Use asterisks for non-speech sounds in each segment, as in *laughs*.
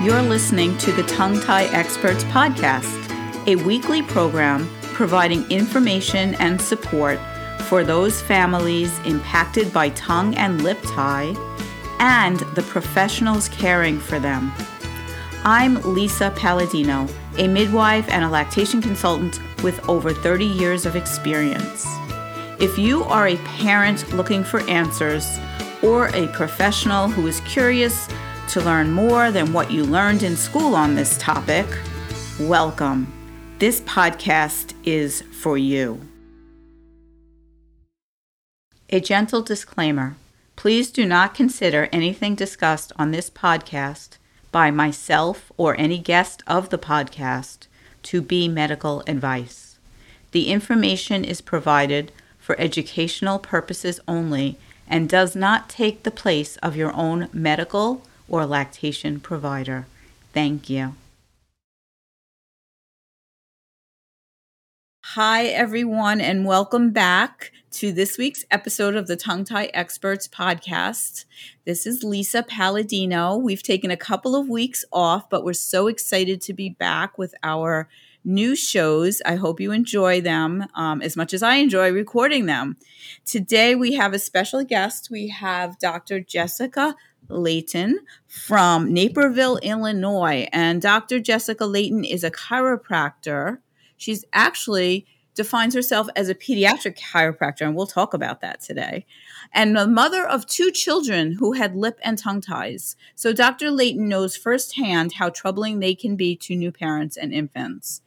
You're listening to the Tongue Tie Experts Podcast, a weekly program providing information and support for those families impacted by tongue and lip tie and the professionals caring for them. I'm Lisa Palladino, a midwife and a lactation consultant with over 30 years of experience. If you are a parent looking for answers or a professional who is curious to learn more than what you learned in school on this topic, welcome. This podcast is for you. A gentle disclaimer please do not consider anything discussed on this podcast by myself or any guest of the podcast to be medical advice. The information is provided for educational purposes only and does not take the place of your own medical or lactation provider. Thank you. Hi, everyone, and welcome back to this week's episode of the Tongue Tie Experts podcast. This is Lisa Palladino. We've taken a couple of weeks off, but we're so excited to be back with our new shows. I hope you enjoy them um, as much as I enjoy recording them. Today, we have a special guest. We have Dr. Jessica Leighton from Naperville, Illinois. And Dr. Jessica Leighton is a chiropractor. She's actually defines herself as a pediatric chiropractor, and we'll talk about that today. And the mother of two children who had lip and tongue ties. So Dr. Leighton knows firsthand how troubling they can be to new parents and infants.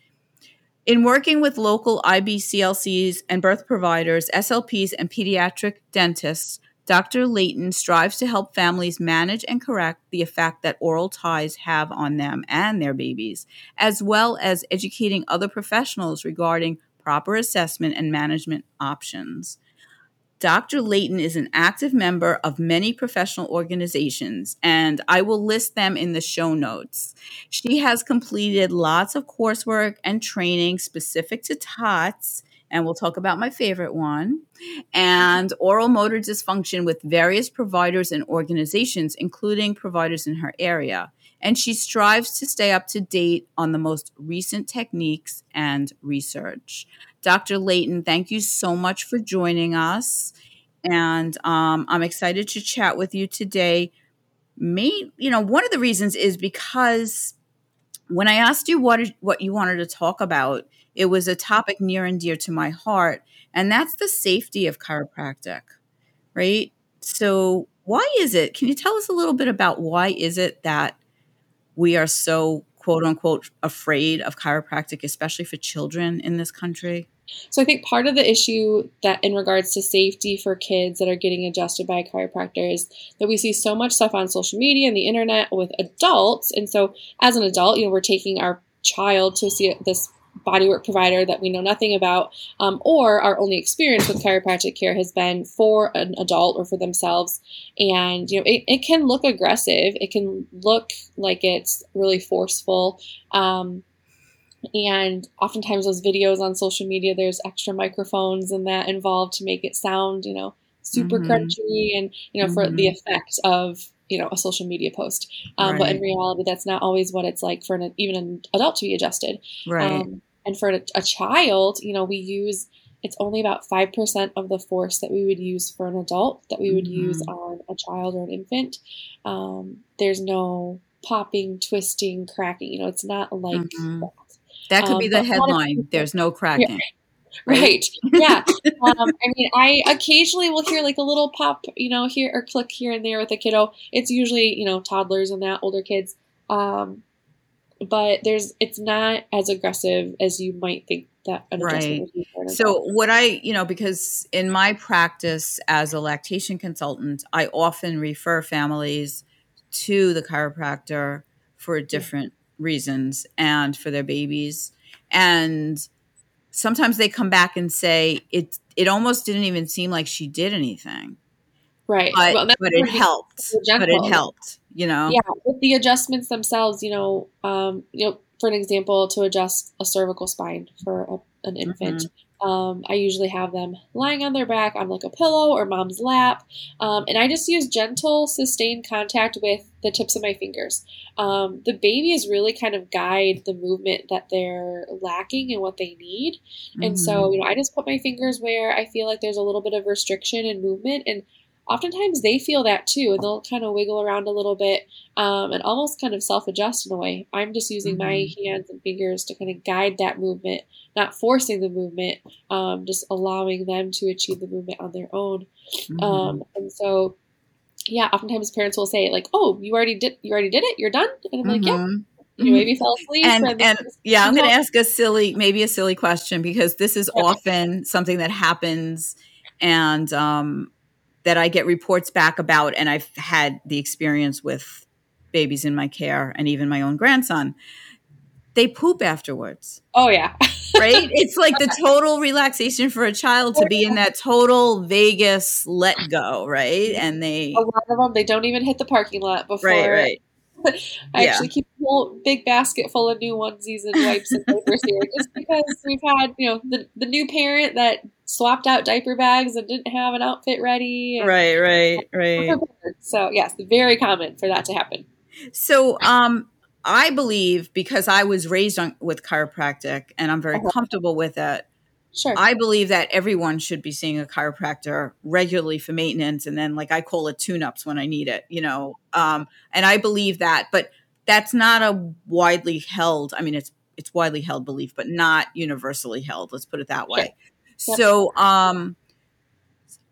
In working with local IBCLCs and birth providers, SLPs, and pediatric dentists, Dr. Leighton strives to help families manage and correct the effect that oral ties have on them and their babies, as well as educating other professionals regarding proper assessment and management options. Dr. Leighton is an active member of many professional organizations, and I will list them in the show notes. She has completed lots of coursework and training specific to TOTS and we'll talk about my favorite one, and oral motor dysfunction with various providers and organizations, including providers in her area. And she strives to stay up to date on the most recent techniques and research. Dr. Leighton, thank you so much for joining us. And um, I'm excited to chat with you today. May, you know, one of the reasons is because when I asked you what what you wanted to talk about, it was a topic near and dear to my heart, and that's the safety of chiropractic, right? So, why is it? Can you tell us a little bit about why is it that we are so quote unquote afraid of chiropractic, especially for children in this country? So I think part of the issue that in regards to safety for kids that are getting adjusted by a chiropractor is that we see so much stuff on social media and the internet with adults. And so as an adult, you know, we're taking our child to see this bodywork provider that we know nothing about, um, or our only experience with chiropractic care has been for an adult or for themselves. And, you know, it, it can look aggressive, it can look like it's really forceful. Um, and oftentimes those videos on social media, there's extra microphones and that involved to make it sound, you know, super mm-hmm. crunchy and, you know, mm-hmm. for the mm-hmm. effect of you know a social media post um, right. but in reality that's not always what it's like for an, even an adult to be adjusted right um, and for a, a, child you know we use it's only about 5% of the force that we would use for an adult that we would mm-hmm. use on a child or an infant um, there's no popping twisting cracking you know it's not like mm-hmm. that. that could be um, the headline there's no cracking yeah. Right. yeah. Um, I mean, I occasionally will hear like a little pop, you know, here or click here and there with a kiddo. It's usually, you know, toddlers and that, older kids. Um, but there's, it's not as aggressive as you might think that an right. So what I, you know, because in my practice as a lactation consultant, I often refer families to the chiropractor for different reasons and for their babies. And sometimes they come back and say it it almost didn't even seem like she did anything. Right. But, well, but it helped. but it helped you know? Yeah with the adjustments themselves you know um you know for an example to adjust a cervical spine for a, an infant mm-hmm. Um, I usually have them lying on their back on like a pillow or mom's lap. Um, and I just use gentle, sustained contact with the tips of my fingers. Um, the babies really kind of guide the movement that they're lacking and what they need. Mm-hmm. And so, mm-hmm. you know, I just put my fingers where I feel like there's a little bit of restriction and movement. And oftentimes they feel that too, and they'll kind of wiggle around a little bit um, and almost kind of self adjust in a way. I'm just using mm-hmm. my hands and fingers to kind of guide that movement, not forcing the movement, um, just allowing them to achieve the movement on their own. Mm-hmm. Um, and so, yeah, oftentimes parents will say like, "Oh, you already did, you already did it, you're done," and I'm like, "Yeah." Mm-hmm. You maybe fell asleep. And, and yeah, I'm going to ask a silly, maybe a silly question because this is often something that happens, and um, that I get reports back about, and I've had the experience with babies in my care and even my own grandson. They poop afterwards. Oh, yeah. *laughs* right? It's like the total relaxation for a child to be in that total Vegas let go, right? And they. A lot of them, they don't even hit the parking lot before. Right, right. I yeah. actually keep a whole big basket full of new onesies and wipes and diapers here, *laughs* just because we've had you know the the new parent that swapped out diaper bags and didn't have an outfit ready. right, right, *laughs* right. So yes, very common for that to happen. So um, I believe because I was raised on, with chiropractic and I'm very uh-huh. comfortable with it. Sure. I believe that everyone should be seeing a chiropractor regularly for maintenance and then like I call it tune-ups when I need it, you know. Um, and I believe that, but that's not a widely held, I mean it's it's widely held belief, but not universally held, let's put it that way. Sure. So um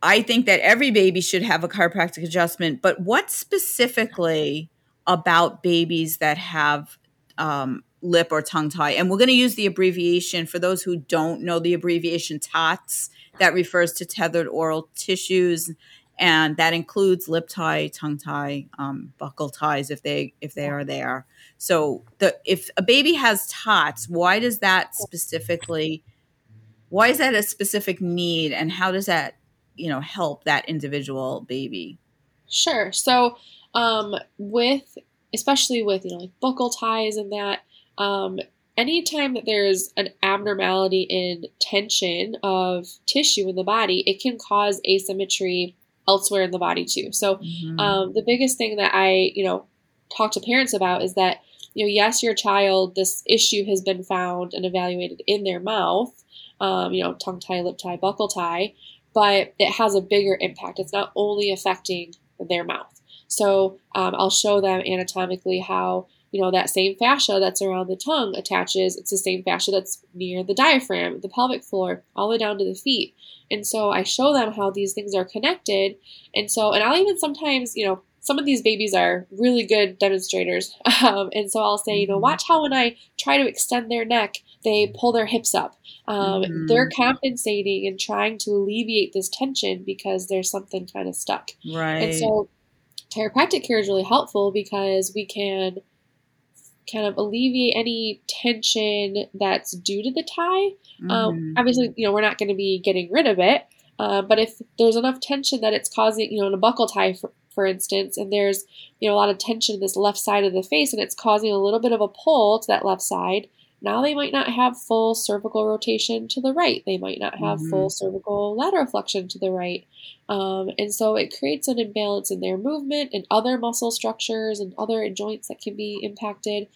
I think that every baby should have a chiropractic adjustment, but what specifically about babies that have um, lip or tongue tie. And we're going to use the abbreviation for those who don't know the abbreviation TOTS that refers to tethered oral tissues and that includes lip tie, tongue tie, um, buccal ties if they if they are there. So the if a baby has TOTS, why does that specifically why is that a specific need and how does that, you know, help that individual baby? Sure. So um, with especially with you know like buccal ties and that um, anytime that there's an abnormality in tension of tissue in the body, it can cause asymmetry elsewhere in the body too. So mm-hmm. um, the biggest thing that I you know talk to parents about is that you know yes your child this issue has been found and evaluated in their mouth, um, you know tongue tie, lip tie, buccal tie, but it has a bigger impact. It's not only affecting their mouth. So um, I'll show them anatomically how you know that same fascia that's around the tongue attaches. It's the same fascia that's near the diaphragm, the pelvic floor, all the way down to the feet. And so I show them how these things are connected. And so, and I'll even sometimes, you know, some of these babies are really good demonstrators. *laughs* Um, and so I'll say, you know, mm-hmm. watch how when I try to extend their neck, they pull their hips up. Um, mm-hmm. They're compensating and trying to alleviate this tension because there's something kind of stuck. Right. And so chiropractic care is really helpful because we can kind of alleviate any tension that's due to the tie. Um, mm-hmm. Um, obviously, you know, we're not going to be getting rid of it, uh, but if there's enough tension that it's causing, you know, in a buccal tie, for, for instance, and there's, you know, a lot of tension in this left side of the face and it's causing a little bit of a pull to that left side, now they might not have full cervical rotation to the right. They might not have mm-hmm. full cervical lateral flexion to the right. Um, and so it creates an imbalance in their movement and other muscle structures and other joints that can be impacted.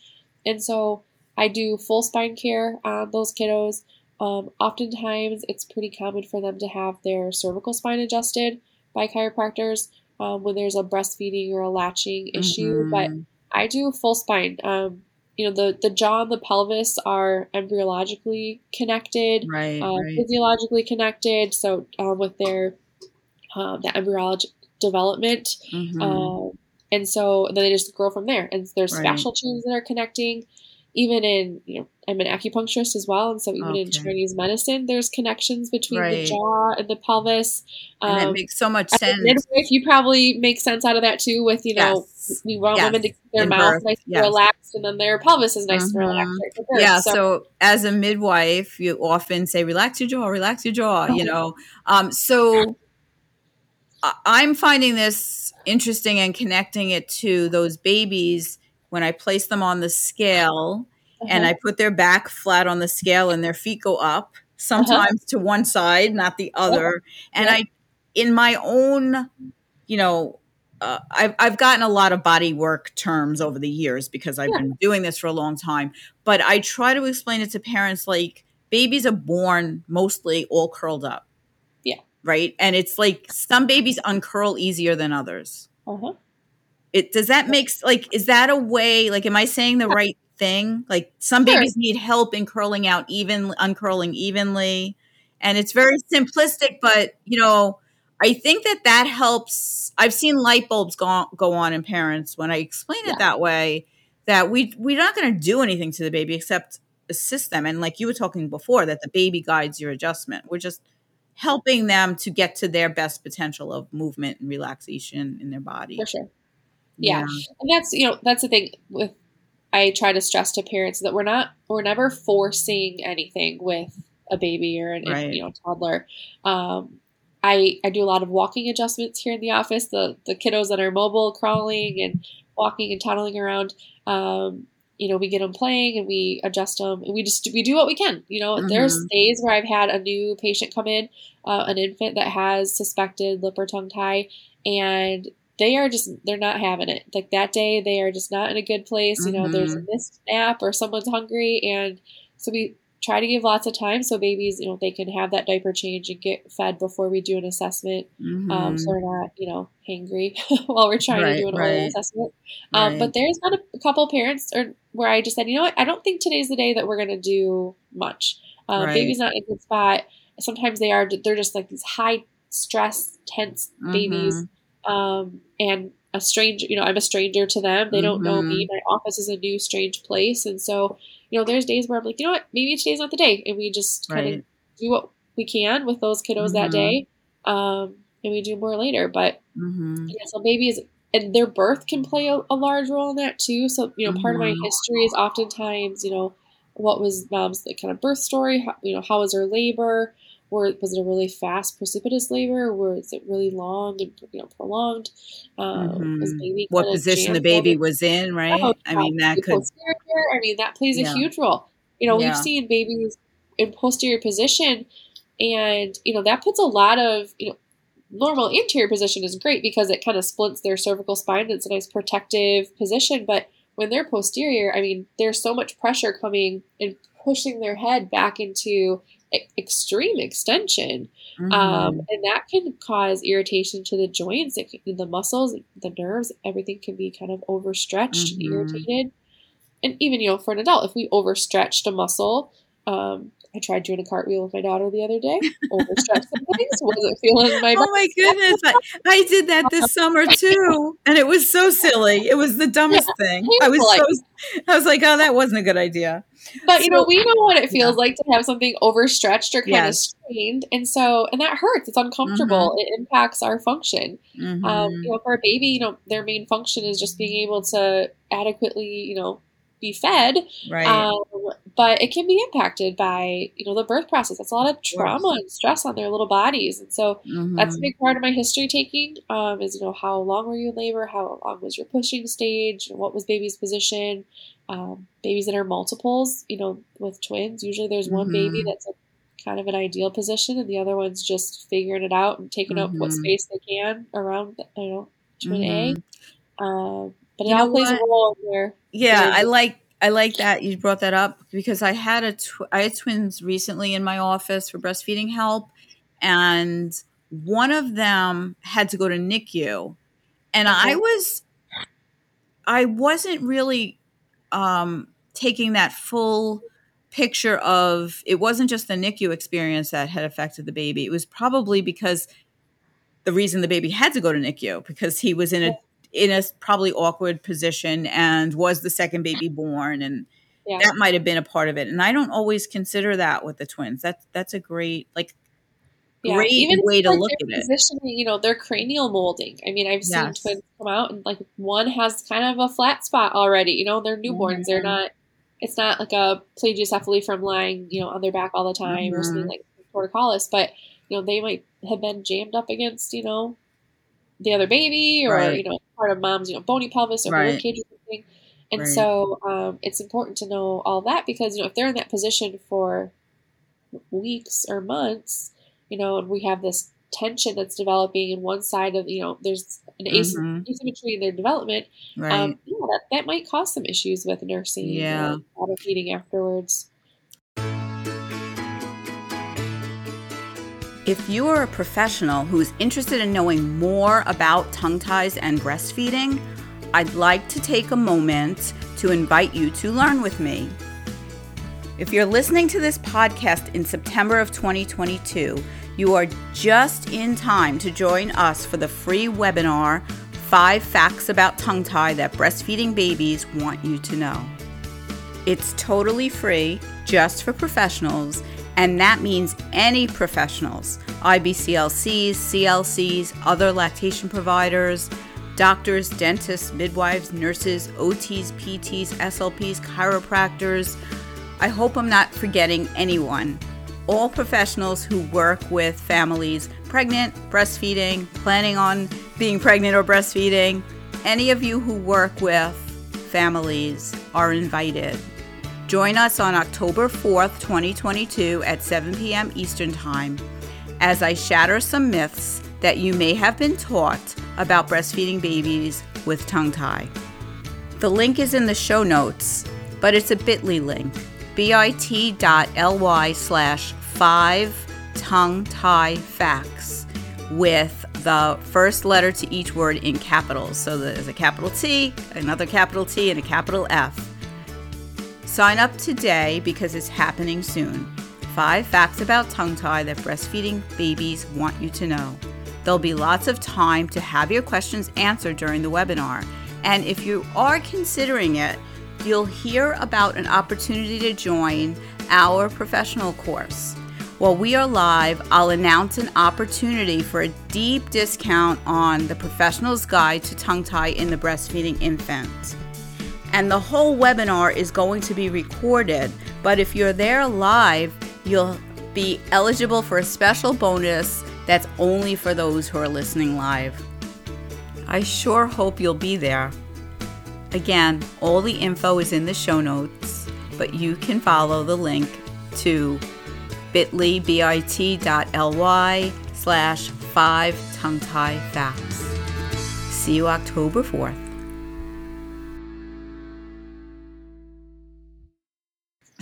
And so I do full spine care on those kiddos. Um, oftentimes, it's pretty common for them to have their cervical spine adjusted by chiropractors um, when there's a breastfeeding or a latching issue. Mm-hmm. But I do full spine. Um, you know the the jaw and the pelvis are embryologically connected right, uh, right. physiologically connected so um, with their um, the embryologic development mm-hmm. uh, and so then they just grow from there and there's right. fascial chains that are connecting even in you know I'm an acupuncturist as well, and so even okay. in Chinese medicine, there's connections between the jaw and the pelvis. Um, and it makes so much sense. Midwife, you probably make sense out of that too. With you know, yes. We want yes. women to keep their in mouth birth. nice and relaxed, and then their pelvis is nice mm-hmm. and relaxed. Right yeah. So. so. as a midwife, you often say, "Relax your jaw, relax your jaw." You know, um, so. I'm finding this interesting and connecting it to those babies when I place them on the scale uh-huh. and I put their back flat on the scale and their feet go up. sometimes uh-huh. to one side, not the other. And. I, in my own, you know, uh, I've, I've gotten a lot of body work terms over the years because I've yeah. been doing this for a long time. But I try to explain it to parents like babies are born mostly all curled up. Yeah. Right. And it's like some babies uncurl easier than others. Uh-huh. It does that make like is that a way like am I saying the right thing? Like some sure. babies need help in curling out even uncurling evenly. And it's very simplistic, but you know, I think that that helps. I've seen light bulbs go, go on in parents when I explain yeah. it that way. That we we're not going to do anything to the baby except assist them, and like you were talking before, that the baby guides your adjustment. We're just helping them to get to their best potential of movement and relaxation in their body. For sure. Yeah. yeah. And that's, you know, that's the thing with I try to stress to parents that we're not we're never forcing anything with a baby or an right. you know toddler. Um, I, I do a lot of walking adjustments here in the office. The the kiddos that are mobile, crawling and walking and toddling around. Um, you know, we get them playing and we adjust them. And we just we do what we can. You know, mm-hmm. there's days where I've had a new patient come in, uh, an infant that has suspected lip or tongue tie, and they are just they're not having it. Like that day, they are just not in a good place. Mm-hmm. You know, there's a mm-hmm. missed nap or someone's hungry, and so we try to give lots of time so babies, you know, they can have that diaper change and get fed before we do an assessment. Mm-hmm. Um, so mm-hmm. we're not, you know, hangry *laughs* while we're trying right, to do an right. assessment. Um, right. But there's not a, couple parents or where I just said, you know what, I don't think today's the day that we're going to do much. Um, baby's not in a good spot. Sometimes they are, they're just like these high stress, tense babies. Mm-hmm. Um, and a stranger, you know, I'm a stranger to them. They don't know me. Mm-hmm. My office is a new, strange place. And so, you know, there's days where I'm like, you know what, maybe today's not the day. And we just kind of do what we can with those kiddos mm-hmm. that day. Um, and we do more later. But mm-hmm. yeah, so babies and their birth can play a, a, large role in that too. So, you know, part of my mm-hmm. history is oftentimes, you know, what was mom's like kind of birth story? How, you know, how was her labor? Or was it a really fast, precipitous labor? Or was it really long and you know prolonged? Um, mm-hmm. what position the baby was in? Right. Oh, I mean, that could. Posterior, I mean, that plays a huge role. You know, yeah. we've seen babies in posterior position, and you know that puts a lot of you know normal anterior position is great because it kind of splints their cervical spine. It's a nice protective position, but when they're posterior, I mean, there's so much pressure coming and pushing their head back into extreme extension. Um, mm-hmm. Um, and that can cause irritation to the joints, it, the muscles, the nerves, everything can be kind of overstretched, mm-hmm. irritated. And even, you know, for an adult, if we overstretched a muscle, um, I tried doing a cartwheel with my daughter the other day. Overstretched. Wasn't feeling my. Oh my goodness! I, I, did that this *laughs* summer too, and it was so silly. It was the dumbest yeah, thing. I was so. I was like, oh, that wasn't a good idea. But so, you know, we know what it feels yeah. like to have something overstretched or kind yes. of strained, and so and that hurts. It's uncomfortable. Mm-hmm. It impacts our function. Mm-hmm. Um, you know, for a baby, you know, their main function is just being able to adequately, you know, be fed. Right. Um, but it can be impacted by you know the birth process. That's a lot of trauma and stress on their little bodies, and so mm-hmm. that's a big part of my history taking. Um, is you know how long were you in labor? How long was your pushing stage? What was baby's position? Um, babies that are multiples, you know, with twins, usually there's one mm-hmm. baby that's a, kind of an ideal position, and the other one's just figuring it out and taking mm-hmm. up what mm-hmm. space they can around, you know, twin A. Mm-hmm. Um, but it you all plays a role there. Yeah, I like I like that you brought that up because I had a tw- I had twins recently in my office for breastfeeding help, and one of them had to go to NICU, and okay. I was I wasn't really um, taking that full picture of it wasn't just the NICU experience that had affected the baby. It was probably because the reason the baby had to go to NICU because he was in a in a probably awkward position and was the second baby born and yeah. that might have been a part of it and i don't always consider that with the twins that's that's a great like yeah. great Even way to look at it you know their cranial molding i mean i've seen twins come out and like one has kind of a flat spot already you know they're newborns mm-hmm. they're not it's not like a plagiocephaly from lying you know on their back all the time mm-hmm. or something like torticollis but you know they might have been jammed up against you know the other baby or right. you know part of mom's you know bony pelvis or right. cage or something. And right. so um, it's important to know all that because you know if they're in that position for weeks or months, you know, and we have this tension that's developing in one side of you know there's an mm-hmm. asymmetry in their development um, right. um, yeah, that, that might cause some issues with nursing yeah feeding afterwards If you are a professional who is interested in knowing more about tongue ties and breastfeeding, I'd like to take a moment to invite you to learn with me. If you're listening to this podcast in September of 2022, you are just in time to join us for the free webinar Five Facts About Tongue Tie That Breastfeeding Babies Want You to Know. It's totally free, just for professionals and that means any professionals IBCLCs, CLCs, other lactation providers, doctors, dentists, midwives, nurses, OTs, PTs, SLPs, chiropractors. I hope I'm not forgetting anyone. All professionals who work with families pregnant, breastfeeding, planning on being pregnant or breastfeeding, any of you who work with families are invited. Join us on October 4th, 2022 at 7 p.m. Eastern Time as I shatter some myths that you may have been taught about breastfeeding babies with tongue tie. The link is in the show notes, but it's a bit.ly link bit.ly slash five tongue tie facts with the first letter to each word in capitals. So there's a capital T, another capital T, and a capital F. Sign up today because it's happening soon. Five facts about tongue tie that breastfeeding babies want you to know. There'll be lots of time to have your questions answered during the webinar. And if you are considering it, you'll hear about an opportunity to join our professional course. While we are live, I'll announce an opportunity for a deep discount on the Professional's Guide to Tongue Tie in the Breastfeeding Infant and the whole webinar is going to be recorded. But if you're there live, you'll be eligible for a special bonus that's only for those who are listening live. I sure hope you'll be there. Again, all the info is in the show notes, but you can follow the link to bit.ly, bit.ly slash five tongue tie facts. See you October 4th.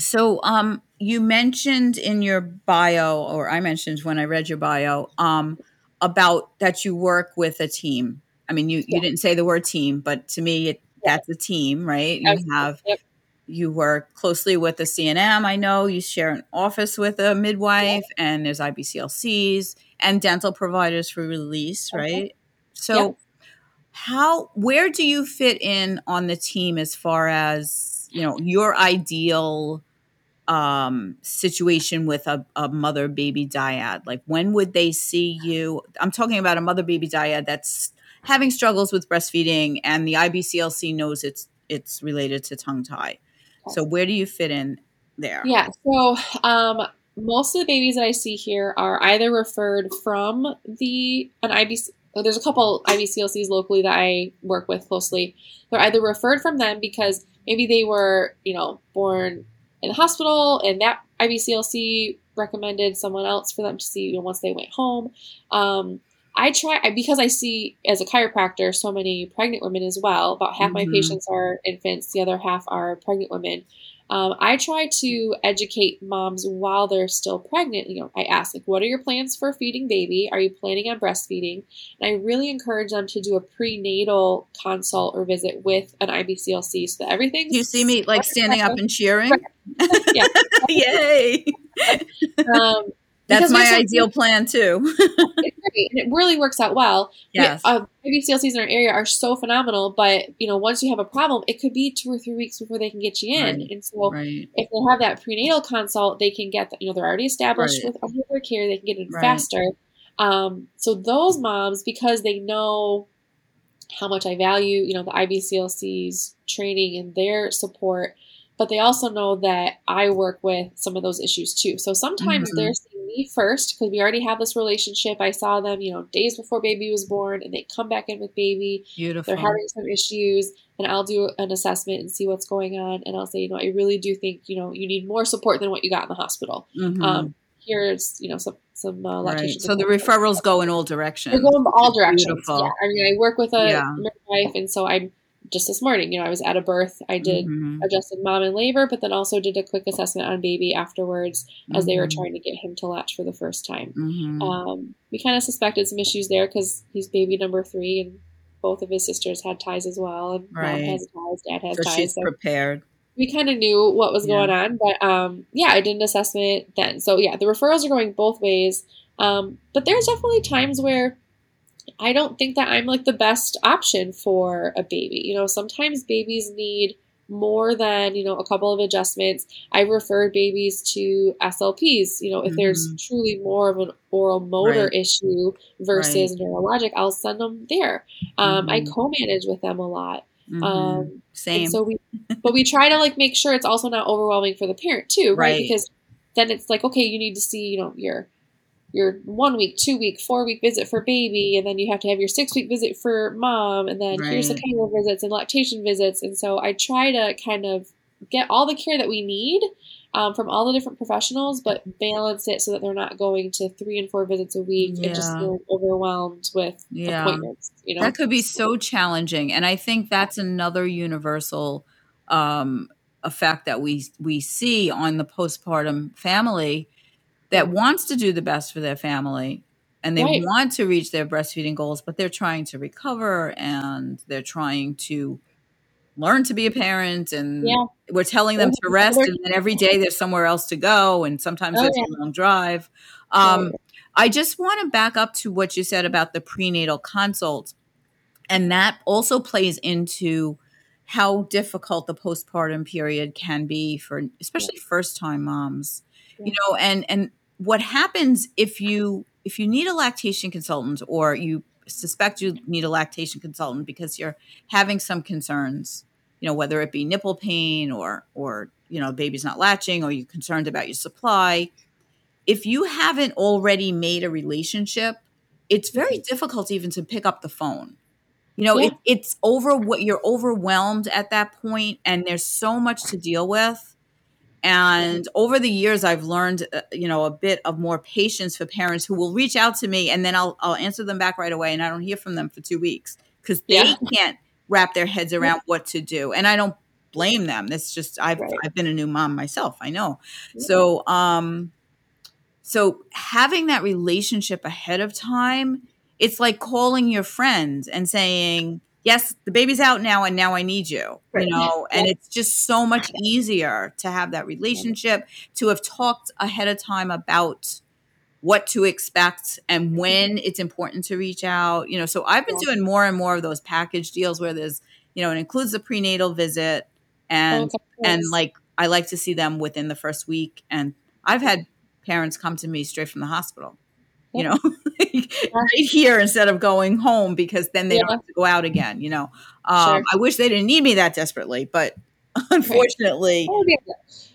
So, um, you mentioned in your bio, or I mentioned when I read your bio, um, about that you work with a team. I mean, you, yeah. you didn't say the word team, but to me, it, yeah. that's a team, right? You Absolutely. have, yep. you work closely with the CNM. I know you share an office with a midwife, yeah. and there's IBCLCs and dental providers for release, okay. right? So, how, where do you fit in on the team as far as, you know, your ideal um, situation with a, a mother baby dyad? Like, when would they see you? I'm talking about a mother baby dyad that's having struggles with breastfeeding, and the IBCLC knows it's it's related to tongue tie. So, where do you fit in there? Yeah. So, um, most of the babies that I see here are either referred from the an IBC. There's a couple IBCLCs locally that I work with closely. They're either referred from them because maybe they were, you know, born in the hospital, and that IBCLC recommended someone else for them to see you know, once they went home. Um, I try because I see as a chiropractor so many pregnant women as well. About half mm-hmm. my patients are infants, the other half are pregnant women. Um, I try to educate moms while they're still pregnant. You know, I ask like, "What are your plans for feeding baby? Are you planning on breastfeeding?" And I really encourage them to do a prenatal consult or visit with an IBCLC so that everything. You see me like standing up and cheering. yeah, *laughs* yay! Um, that's my ideal plan too. *laughs* it's great, and it really works out well. Yes, uh, CLCs in our area are so phenomenal, but you know, once you have a problem, it could be two or three weeks before they can get you in. Right. And so, right. if they have that prenatal consult, they can get that. You know, they're already established right. with their care; they can get in faster. Um, so those moms, because they know how much I value, you know, the IBCLC's training and their support, but they also know that I work with some of those issues too. So sometimes mm-hmm. they're me first because we already have this relationship. I saw them, you know, days before baby was born, and they come back in with baby. Beautiful. They're having some issues, and I'll do an assessment and see what's going on. And I'll say, you know, I really do think, you know, you need more support than what you got in the hospital. Mm-hmm. Um, here's you know some some uh, lactation. Right. So the referrals go in all directions. They go in all directions. Beautiful. Yeah. I mean, I work with a Yeah. midwife, and so I'm just this morning. You know, I was at a birth. I did Mhm. adjusted mom in labor, but then also did a quick assessment on baby afterwards as they were Mhm. trying to get him to latch for the first time. Mhm. Um, we kind of suspected some issues there because he's baby number three, and both of his sisters had ties as well, and Right. mom has ties, dad has so ties. she's So prepared. we kind of knew what was Yeah. going on, but um, yeah, I did an assessment then. So yeah, the referrals are going both ways. Um, but there's definitely times where I don't think that I'm like the best option for a baby. You know, sometimes babies need more than you know a couple of adjustments. I've referred babies to SLPs. You know, if there's Mhm. truly more of an oral motor Right. issue versus neurologic, I'll send them there. Um, I Mhm. co-manage with them a lot. Mhm. Um, Same. so we, but we try to like make sure it's also not overwhelming for the parent too, right? Right. Because then it's like, okay, you need to see, you know, your your one week, two week, four week visit for baby, and then you have to have your six week visit for mom, and then here's the Right. care visits and lactation visits. And so I try to kind of get all the care that we need um, from all the different professionals, but balance it so that they're not going to three and four visits a week and just Yeah. feeling overwhelmed with Yeah. appointments. You know, That could be so challenging, and I think that's another universal um, effect that we we see on the postpartum family that wants to do the best for their family, and they Right. want to reach their breastfeeding goals, but they're trying to recover and they're trying to learn to be a parent, and Yeah. we're telling them to rest, and then every day there's somewhere else to go, and sometimes Oh, there's yeah. a long drive. Um, I just want to back up to what you said about the prenatal consult. And that also plays into how difficult the postpartum period can be for especially first time moms. You know, and and what happens if you if you need a lactation consultant or you suspect you need a lactation consultant because you're having some concerns, you know, whether it be nipple pain or or you know, baby's not latching or you're concerned about your supply, if you haven't already made a relationship, it's very mm-hmm. difficult even to pick up the phone. You know, Yeah. it, it's over what you're overwhelmed at that point, and there's so much to deal with. And over the years, I've learned, uh, you know, a bit of more patience for parents who will reach out to me, and then I'll I'll answer them back right away, and I don't hear from them for two weeks because they Yeah. can't wrap their heads around what to do, and I don't blame them. It's just I've Right. I've been a new mom myself. I know. Yeah. So, um, so having that relationship ahead of time, it's like calling your friend and saying, "Yes, the baby's out now, and now I need you." Right. You know, and it's just so much easier to have that relationship, to have talked ahead of time about what to expect and when it's important to reach out. You know, so I've been doing more and more of those package deals where there's, you know, it includes the prenatal visit and Okay, and like I like to see them within the first week. And I've had parents come to me straight from the hospital, you know, *laughs* *laughs* right here instead of going home because then they don't have to go out again. You know, um, Sure. I wish they didn't need me that desperately, but *laughs* unfortunately, Oh,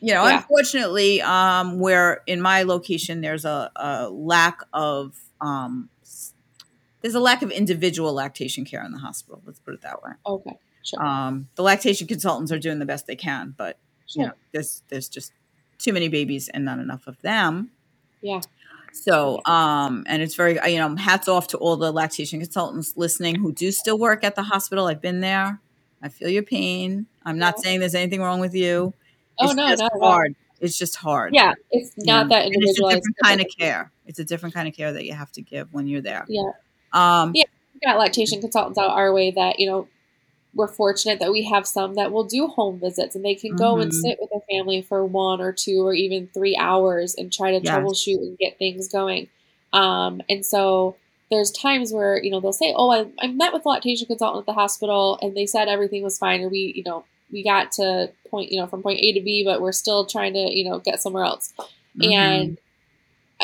you know, Yeah. unfortunately, um, where in my location there's a, a lack of um, there's a lack of individual lactation care in the hospital. Let's put it that way. Okay. Sure. Um, the lactation consultants are doing the best they can, but sure. you know, there's there's just too many babies and not enough of them. Yeah. So, um, and it's very, you know, hats off to all the lactation consultants listening who do still work at the hospital. I've been there. I feel your pain. I'm not Yeah. saying there's anything wrong with you. Oh It's no, just not at all. hard. It's just hard. Yeah, it's not know? that And it's a individualized. different kind of care. It's a different kind of care that you have to give when you're there. Yeah. Um, Yeah. We got lactation consultants out our way that you know we're fortunate that we have some that will do home visits and they can go and Mhm. sit with a family for one or two or even three hours and try to Yes. troubleshoot and get things going. Um, and so there's times where you know they'll say, "Oh, I, I met with a lactation consultant at the hospital and they said everything was fine," or we, you know, we got to point, you know, from point A to B, but we're still trying to, you know, get somewhere else. mhm. And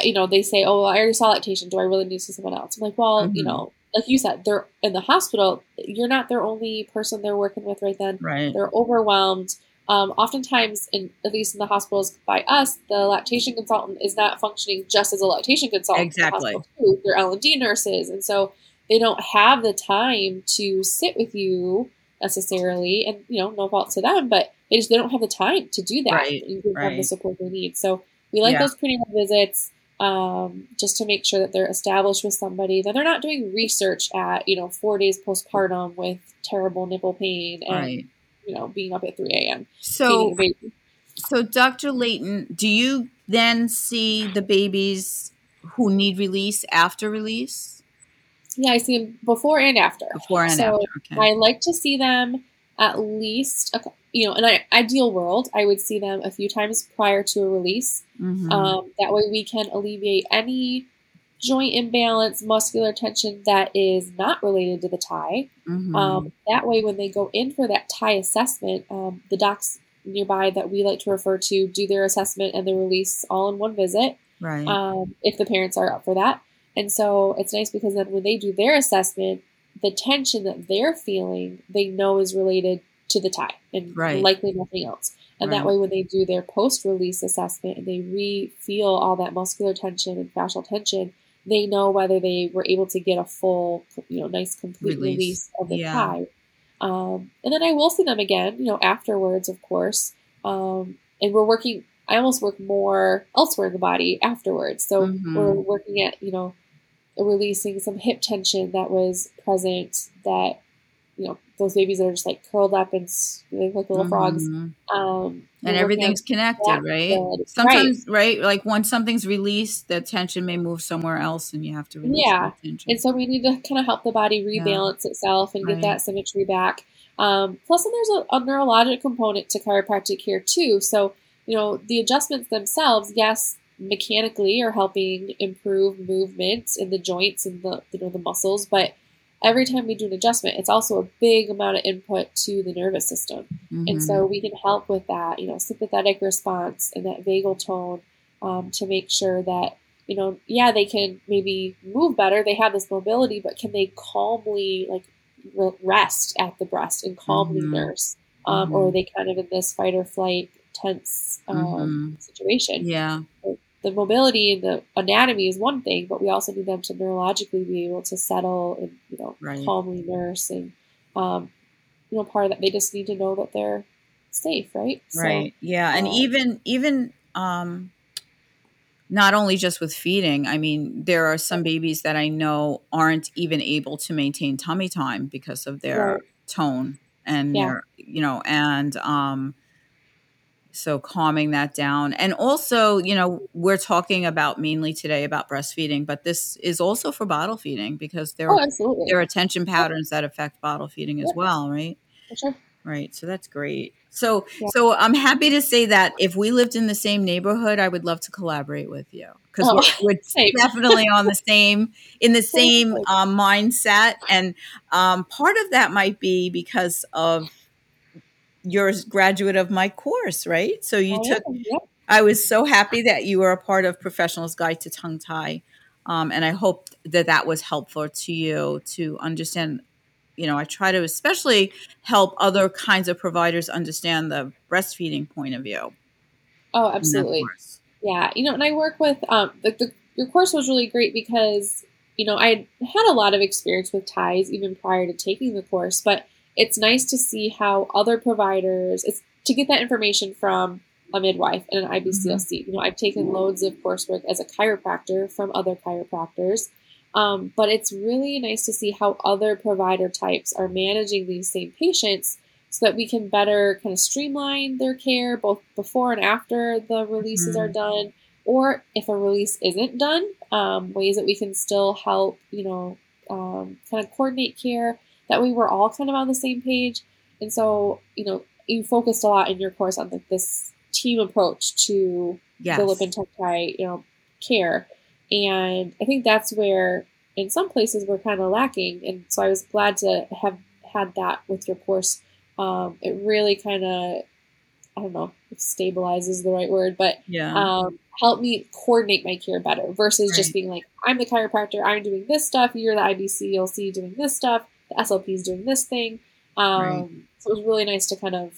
you know, they say, "Oh, well, I already saw lactation. Do I really need to see someone else?" I'm like, "Well, you Mhm. know, like you said, they're in the hospital. You're not their only person they're working with right then. right. They're overwhelmed. Um, oftentimes, in at least in the hospitals by us, the lactation consultant is not functioning just as a lactation consultant. for the. They're L and D nurses, and so they don't have the time to sit with you necessarily. And you know, no fault to them, but they just they don't have the time to do that. Right, and them the right. support they need. So we like Yeah. those prenatal visits um, just to make sure that they're established with somebody that they're not doing research at you know four days postpartum with terrible nipple pain and Right. you know being up at 3 a.m So, feeding a baby. so Dr. Leighton, do you then see the babies who need release after release, yeah i see them before and after before and So, after? Okay. I like to see them at least, a, you know, in an ideal world, I would see them a few times prior to a release. Mhm. Um, that way, we can alleviate any joint imbalance, muscular tension that is not related to the tie. Mhm. Um, that way, when they go in for that tie assessment, um, the docs nearby that we like to refer to do their assessment and the release all in one visit right. um, if the parents are up for that. And so it's nice because then when they do their assessment, the tension that they're feeling, they know is related to the tie and Right. likely nothing else. And that way, when they do their post release assessment and they re feel all that muscular tension and fascial tension, they know whether they were able to get a full, you know, nice complete Release. release, of the Yeah. tie. Um, and then I will see them again, you know, afterwards, of course. Um, and we're working, I almost work more elsewhere in the body afterwards. So Mhm. we're working at, you know, releasing some hip tension that was present that, you know, those babies that are just like curled up and they look like little frogs. Mhm. Um, and everything's connected, right? Sometimes, right. Like when something's released, the tension may move somewhere else, and you have to release Yeah. tension. And so we need to kind of help the body rebalance itself and get Right. that symmetry back. Um, plus, then there's a, a neurologic component to chiropractic care too. So, you know, the adjustments themselves, yes, mechanically are helping improve movements in the joints and the you know the muscles, but every time we do an adjustment, it's also a big amount of input to the nervous system. Mhm. And so we can help with that, you know, sympathetic response and that vagal tone um, to make sure that, you know, yeah, they can maybe move better. They have this mobility, but can they calmly like rest at the breast and calmly Mhm. nurse? Um, Or Mhm. are they kind of in this fight or flight tense um, situation? yeah, The mobility and the anatomy is one thing, but we also need them to neurologically be able to settle and, you know, Right. calmly nurse and, um, you know, part of that they just need to know that they're safe, right? right. Yeah, and um, even even um, not only just with feeding. I mean, there are some babies that I know aren't even able to maintain tummy time because of their Right. tone and Yeah. their, you know, and um, so calming that down. And also you know we're talking about mainly today about breastfeeding but this is also for bottle feeding because there Oh, are there are attention patterns that affect bottle feeding as Yep. well right? Sure. right so that's great. So Yeah. so i'm happy to say that if we lived in the same neighborhood i would love to collaborate with you because Oh, *laughs* we're, we're definitely on the same in the same um, mindset. And um, part of that might be because of you're a graduate of my course right so you Oh, took yeah. I was so happy that you were a part of Professional's Guide to Tongue Tie. Um, and I hope that that was helpful to you to understand. You know, I try to especially help other kinds of providers understand the breastfeeding point of view. Oh, absolutely. Yeah, you know, and I work with um, the, the your course was really great because you know I had a lot of experience with ties even prior to taking the course, but it's nice to see how other providers it's to get that information from a midwife and an IBCLC. You know, I've taken loads of coursework as a chiropractor from other chiropractors. Um, but it's really nice to see how other provider types are managing these same patients so that we can better kind of streamline their care both before and after the releases are done or if a release isn't done um, ways that we can still help you know um, kind of coordinate care that we were all kind of on the same page. And so you know you focused a lot in your course on like this team approach to Yes. the lip and tongue tie you know care. And i think that's where in some places we're kind of lacking. And so i was glad to have had that with your course. Um, it really kind of i don't know if stabilizes is the right word but yeah. um, help me coordinate my care better versus just being like i'm the chiropractor i'm doing this stuff. You're the IBC, you'll see doing this stuff the slp is doing this thing um, Right. so it was really nice to kind of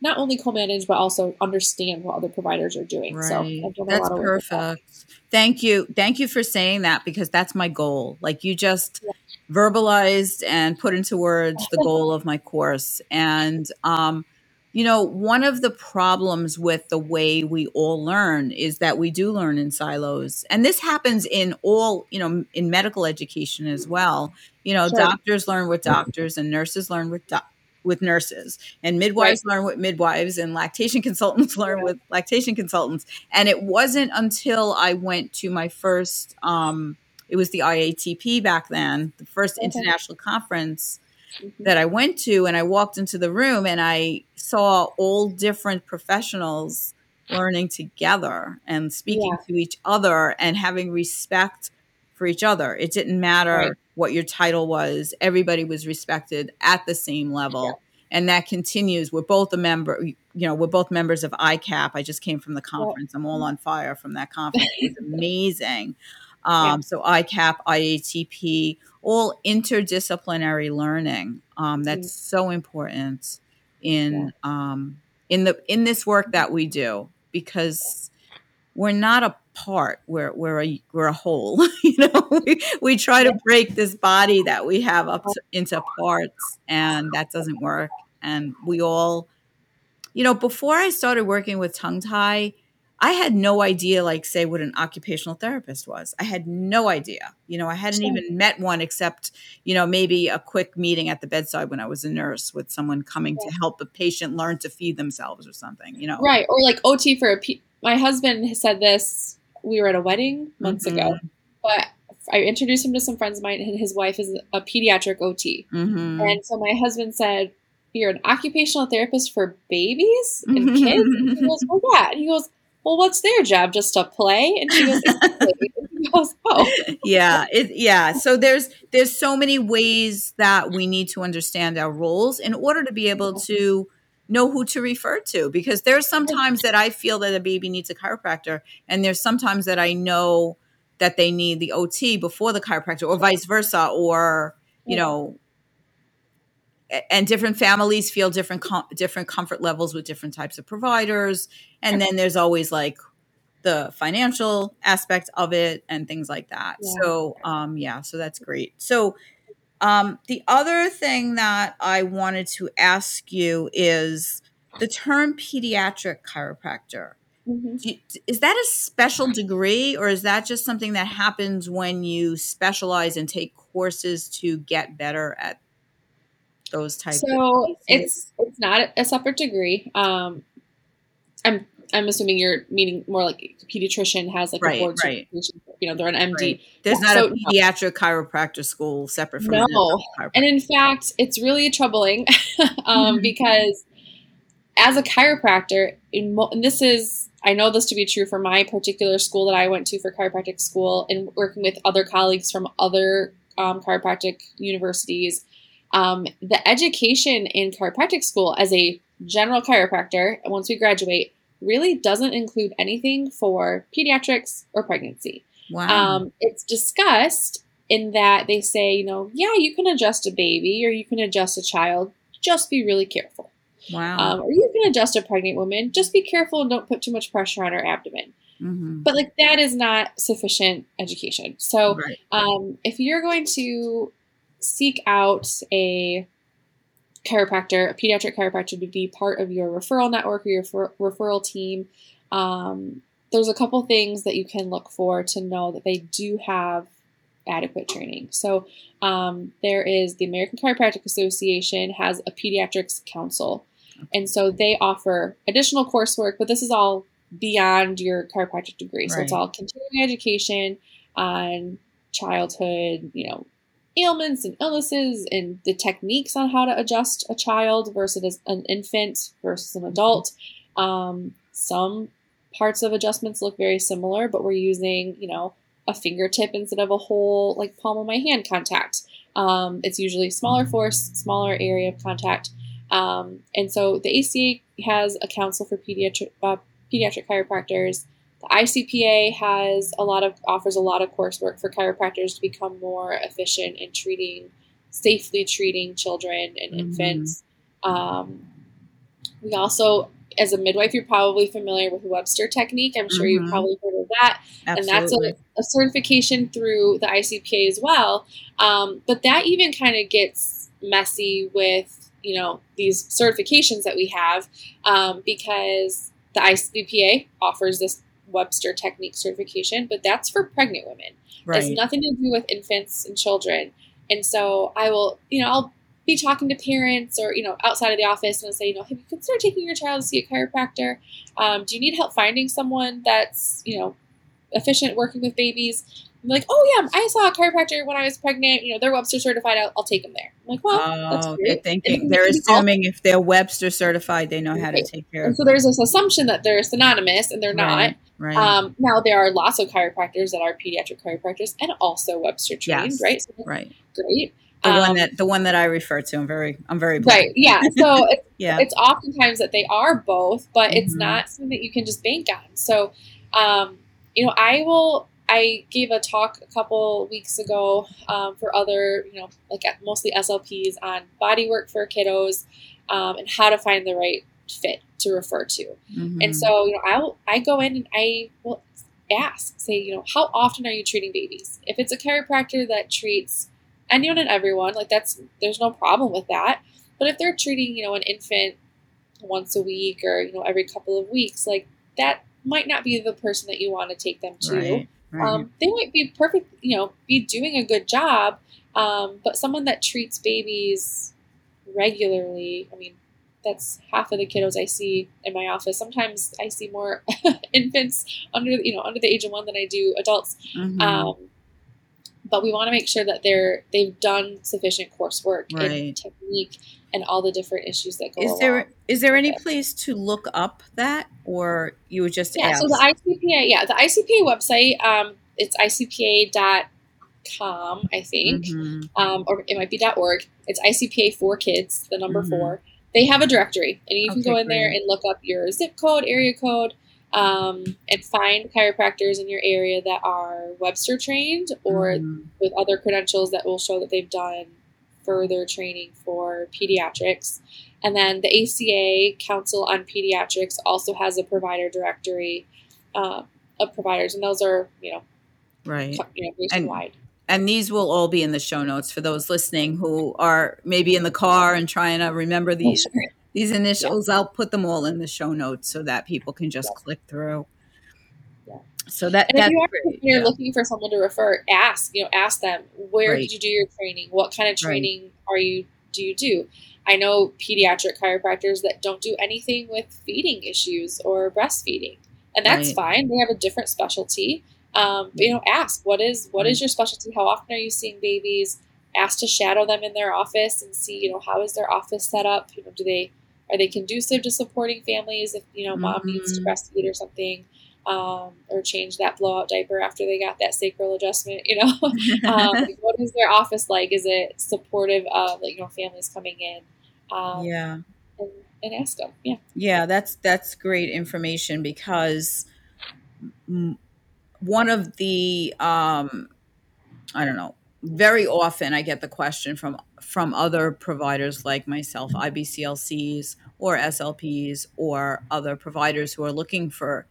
not only co-manage but also understand what other providers are doing so Right. I've done a That's lot of work that. perfect. Thank you. Thank you for saying that because that's my goal. Like you just Yeah. verbalized and put into words the goal *laughs* of my course. And um, you know, one of the problems with the way we all learn is that we do learn in silos. And this happens in all, you know, in medical education as well. You know, sure. doctors learn with doctors and nurses learn with do- with nurses and midwives right. learn with midwives and lactation *laughs* consultants learn yeah. with lactation consultants. And it wasn't until I went to my first um it was the IATP back then, the first okay. international conference mm-hmm. that I went to, and I walked into the room and I saw all different professionals learning together and speaking yeah. to each other and having respect for each other. It didn't matter right. What your title was, everybody was respected at the same level. Yeah. And that continues. We're both a member, you know, we're both members of ICAP. I just came from the conference. I'm all on fire from that conference. It was *laughs* amazing. Um, so ICAP, IATP, all interdisciplinary learning. Um, that's mm. so important in yeah. um, in the in this work that we do because we're not a part we're we're a we're a whole *laughs* you know we, we try to break this body that we have up to, into parts and that doesn't work and we all you know before i started working with tongue tie I had no idea, like, say, what an occupational therapist was. I had no idea. You know, I hadn't even met one except, you know, maybe a quick meeting at the bedside when I was a nurse with someone coming to help a patient learn to feed themselves or something, you know. Right. Or like OT for a. P- My husband said this. We were at a wedding months mm-hmm. ago, but I introduced him to some friends of mine, and his wife is a pediatric OT. Mm-hmm. And so my husband said, You're an occupational therapist for babies and kids? and he *laughs* goes, Well, yeah. And he goes, well, what's their job? Just to play? And she goes, goes *laughs* oh. yeah, it, yeah. So there's there's so many ways that we need to understand our roles in order to be able to know who to refer to because there's sometimes that I feel that a baby needs a chiropractor and there's sometimes that I know that they need the OT before the chiropractor or vice versa or you know and different families feel different com- different comfort levels with different types of providers and then there's always like the financial aspect of it and things like that. Yeah. so um yeah so that's great. So um the other thing that i wanted to ask you is the term pediatric chiropractor mm-hmm. you, is that a special degree or is that just something that happens when you specialize and take courses to get better at those types. Of so it's it's not a separate degree. Um, I'm I'm assuming you're meaning more like a pediatrician has like right, a board right. You know, they're an MD. Right. There's not so, a pediatric no. chiropractor school separate from no. And in fact, it's really troubling *laughs* um, mm-hmm. because as a chiropractor, in mo- and this is I know this to be true for my particular school that I went to for chiropractic school, and working with other colleagues from other um, chiropractic universities um, the education in chiropractic school as a general chiropractor, once we graduate, really doesn't include anything for pediatrics or pregnancy. Wow. Um, it's discussed in that they say, you know, yeah, you can adjust a baby or you can adjust a child. Just be really careful. Wow. Um, or you can adjust a pregnant woman. Just be careful and don't put too much pressure on her abdomen. Mm-hmm. But like that is not sufficient education. So right. um, if you're going to seek out a chiropractor, a pediatric chiropractor to be part of your referral network or your referral team. Um, there's a couple things that you can look for to know that they do have adequate training. So um, there is the American Chiropractic Association has a pediatrics council, and so they offer additional coursework, but this is all beyond your chiropractic degree. So right. it's all continuing education on childhood, you know, ailments and illnesses and the techniques on how to adjust a child versus an infant versus an adult. Um, some parts of adjustments look very similar, but we're using, you know, a fingertip instead of a whole like palm of my hand contact. Um, it's usually smaller force, smaller area of contact. Um, and so the ACA has a council for pediatric uh, pediatric chiropractors. The ICPA has a lot of offers a lot of coursework for chiropractors to become more efficient in treating safely treating children and mm-hmm. infants. Um, we also, as a midwife, you're probably familiar with the Webster technique. I'm sure mm-hmm. you've probably heard of that, Absolutely. and that's a, a, certification through the ICPA as well. Um, but that even kind of gets messy with you know these certifications that we have um, because the ICPA offers this Webster Technique certification, but that's for pregnant women. Right. has nothing to do with infants and children. And so I will, you know, I'll be talking to parents or, you know, outside of the office and I'll say, you know, have you considered taking your child to see a chiropractor? Um, do you need help finding someone that's, you know, efficient working with babies? I'm like, oh yeah, I saw a chiropractor when I was pregnant. You know, they're Webster certified. I'll, I'll take them there. I'm like, well, oh, they're thinking they're assuming if they're Webster certified, they know how to take care and. So there's this assumption that they're synonymous, and they're right, not. Right. Um, now there are lots of chiropractors that are pediatric chiropractors and also Webster trained, yes, right? So right. Great. The um, one that the one that I refer to, I'm very I'm very right. Yeah. So *laughs* it's, yeah. it's oftentimes that they are both, but mm-hmm. it's not something that you can just bank on. So, um, you know, I will I gave a talk a couple weeks ago um, for other, you know, like mostly SLPs on body work for kiddos um, and how to find the right fit to refer to. Mm-hmm. And so, you know, I I go in and I will ask, say, you know, how often are you treating babies? If it's a chiropractor that treats anyone and everyone, like that's there's no problem with that. But if they're treating, you know, an infant once a week or you know every couple of weeks, like that might not be the person that you want to take them to. Right. Right. Um, they might be perfect, you know, be doing a good job, um, but someone that treats babies regularly, I mean, that's half of the kiddos I see in my office. Sometimes I see more *laughs* infants under, you know, under the age of one than I do adults. Mm-hmm. Um, but we want to make sure that they're they've done sufficient coursework right. in technique and all the different issues that go. Is there is there any place to look up that, or you would just yeah? Ask? So the ICPA, yeah, the ICPA website, um, it's icpa.com, I think, mm-hmm. um, or it might be .org. It's ICPA for kids, the number Mhm. four. They have a directory, and you can go in there and look up your zip code, area code, um, and find chiropractors in your area that are Webster trained or Mhm. with other credentials that will show that they've done further training for pediatrics. And then the ACA Council on Pediatrics also has a provider directory uh, of providers, and those are you know, right. you know nationwide. And these will all be in the show notes for those listening who are maybe in the car and trying to remember these Sure. These initials. I'll put them all in the show notes so that people can just Yeah. click through. Yeah. So that And if that's you are great. you're yeah. looking for someone to refer, ask you know ask them where Right. did you do your training? What kind of Right. training are you do you do? I know pediatric chiropractors that don't do anything with feeding issues or breastfeeding, and that's Right. fine. They have a different specialty. Um, but, you know, ask what is what is your specialty? How often are you seeing babies? Ask to shadow them in their office and see you know how is their office set up. You know, do they are they conducive to supporting families if you know mom needs to Mhm. breastfeed or something? um, or change that blowout diaper after they got that sacral adjustment. You know, *laughs* um, like, *laughs* what is their office like? Is it supportive of like you know families coming in? Um, yeah. and, and ask them. Yeah, Yeah, that's that's great information because mm, one of the um, I don't know. Very often, I get the question from from other providers like myself, IBCLCs or SLPs or other providers who are looking for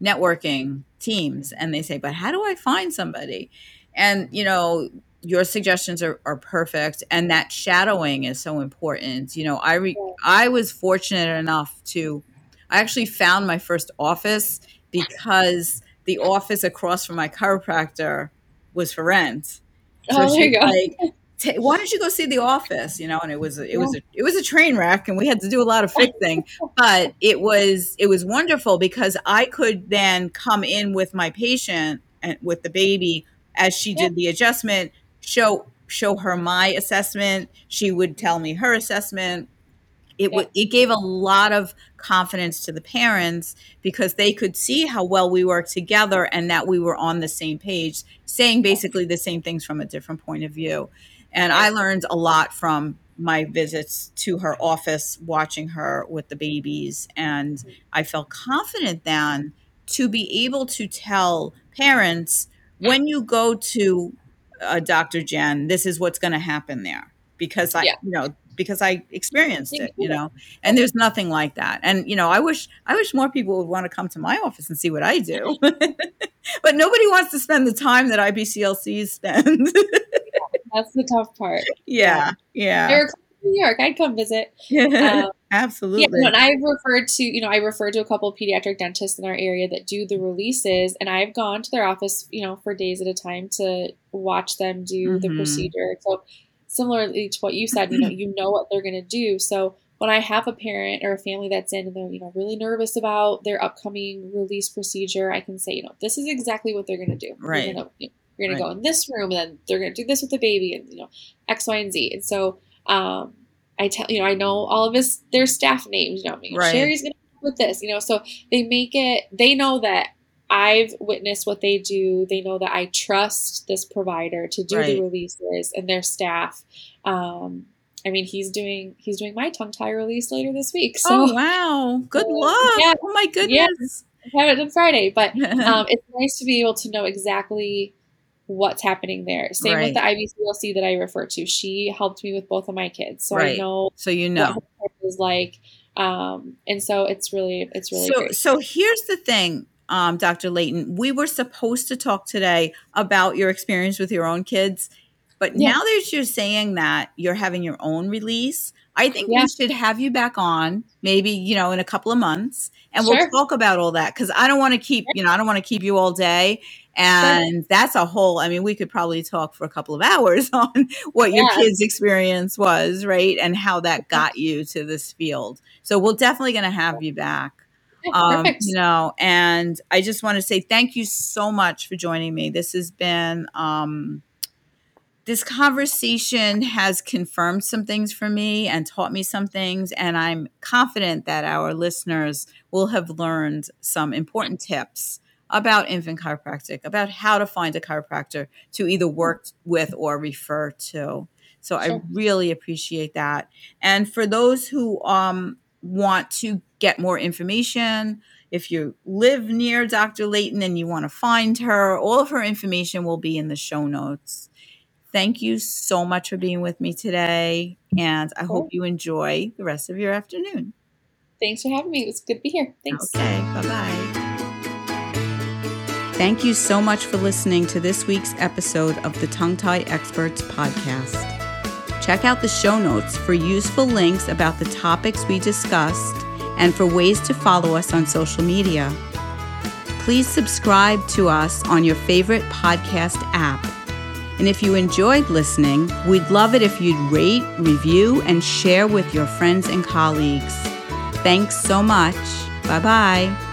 networking teams, and they say, "But how do I find somebody?" And you know, your suggestions are, are perfect, and that shadowing is so important. You know, I re- I was fortunate enough to I actually found my first office because the office across from my chiropractor was for rent. Oh, there she's you go. Like, "Ta- why don't you go see the office? You know, and it was a, it was a, it was a train wreck, and we had to do a lot of fixing. but it was it was wonderful because I could then come in with my patient and with the baby as she did the adjustment, show show her my assessment. She would tell me her assessment it wa it gave a lot of confidence to the parents because they could see how well we worked together and that we were on the same page saying basically the same things from a different point of view and i learned a lot from my visits to her office watching her with the babies. And i felt confident then to be able to tell parents when you go to uh, dr jen this is what's going to happen there. Because i Yeah. you know because i experienced it you. know? And there's nothing like that. And you know i wish i wish more people would want to come to my office and see what i do. *laughs* But nobody wants to spend the time that ibclcs spend *laughs* That's the tough part. yeah yeah are New York, I'd come visit. *laughs* Um, Absolutely. Yeah, and I've referred to, you know, I referred to a couple of pediatric dentists in our area that do the releases, and I've gone to their office, you know, for days at a time to watch them do mm-hmm. the procedure. So similarly to what you said, you know, you know what they're going to do. So when I have a parent or a family that's in and they're, you know, really nervous about their upcoming release procedure, I can say, you know, this is exactly what they're going to do. Right. Going you know, to right. go in this room and then they're going to do this with the baby and, you know, X, Y, and Z. And so, um, I tell you know I know all of his their staff names. You know, I mean, right. Sherry's gonna come with this. You know, so they make it. They know that I've witnessed what they do. They know that I trust this provider to do right. the releases and their staff. Um, I mean, he's doing he's doing my tongue tie release later this week. So, oh wow, good *laughs* luck! Yeah, oh my goodness, yeah, I have it on Friday, but *laughs* um, it's nice to be able to know exactly what's happening there. Same right. with the IBCLC that I refer to. She helped me with both of my kids, so right. I know. So you know is like, um, and so it's really it's really so. Great. So here's the thing, um, Dr. Leighton. We were supposed to talk today about your experience with your own kids, but yeah. now that you're saying that you're having your own release, I think yeah. we should have you back on maybe, you know, in a couple of months and sure. we'll talk about all that because I don't want to keep, you know, I don't want to keep you all day. And that's a whole, I mean, we could probably talk for a couple of hours *laughs* on what your yeah. kids' experience was, right? And how that got you to this field. So we're definitely going to have you back. Um, you know, and I just want to say thank you so much for joining me. This has been, um, this conversation has confirmed some things for me and taught me some things. And I'm confident that our listeners will have learned some important tips about infant chiropractic, about how to find a chiropractor to either work with or refer to. So sure. I really appreciate that. And for those who um, want to get more information, if you live near Dr. Leighton and you want to find her, all of her information will be in the show notes. Thank you so much for being with me today. And I hope you enjoy the rest of your afternoon. Thanks for having me. It was good to be here. Thanks. Okay. Bye bye. Thank you so much for listening to this week's episode of the Tongue Tie Experts podcast. Check out the show notes for useful links about the topics we discussed and for ways to follow us on social media. Please subscribe to us on your favorite podcast app. And if you enjoyed listening, we'd love it if you'd rate, review, and share with your friends and colleagues. Thanks so much. Bye bye.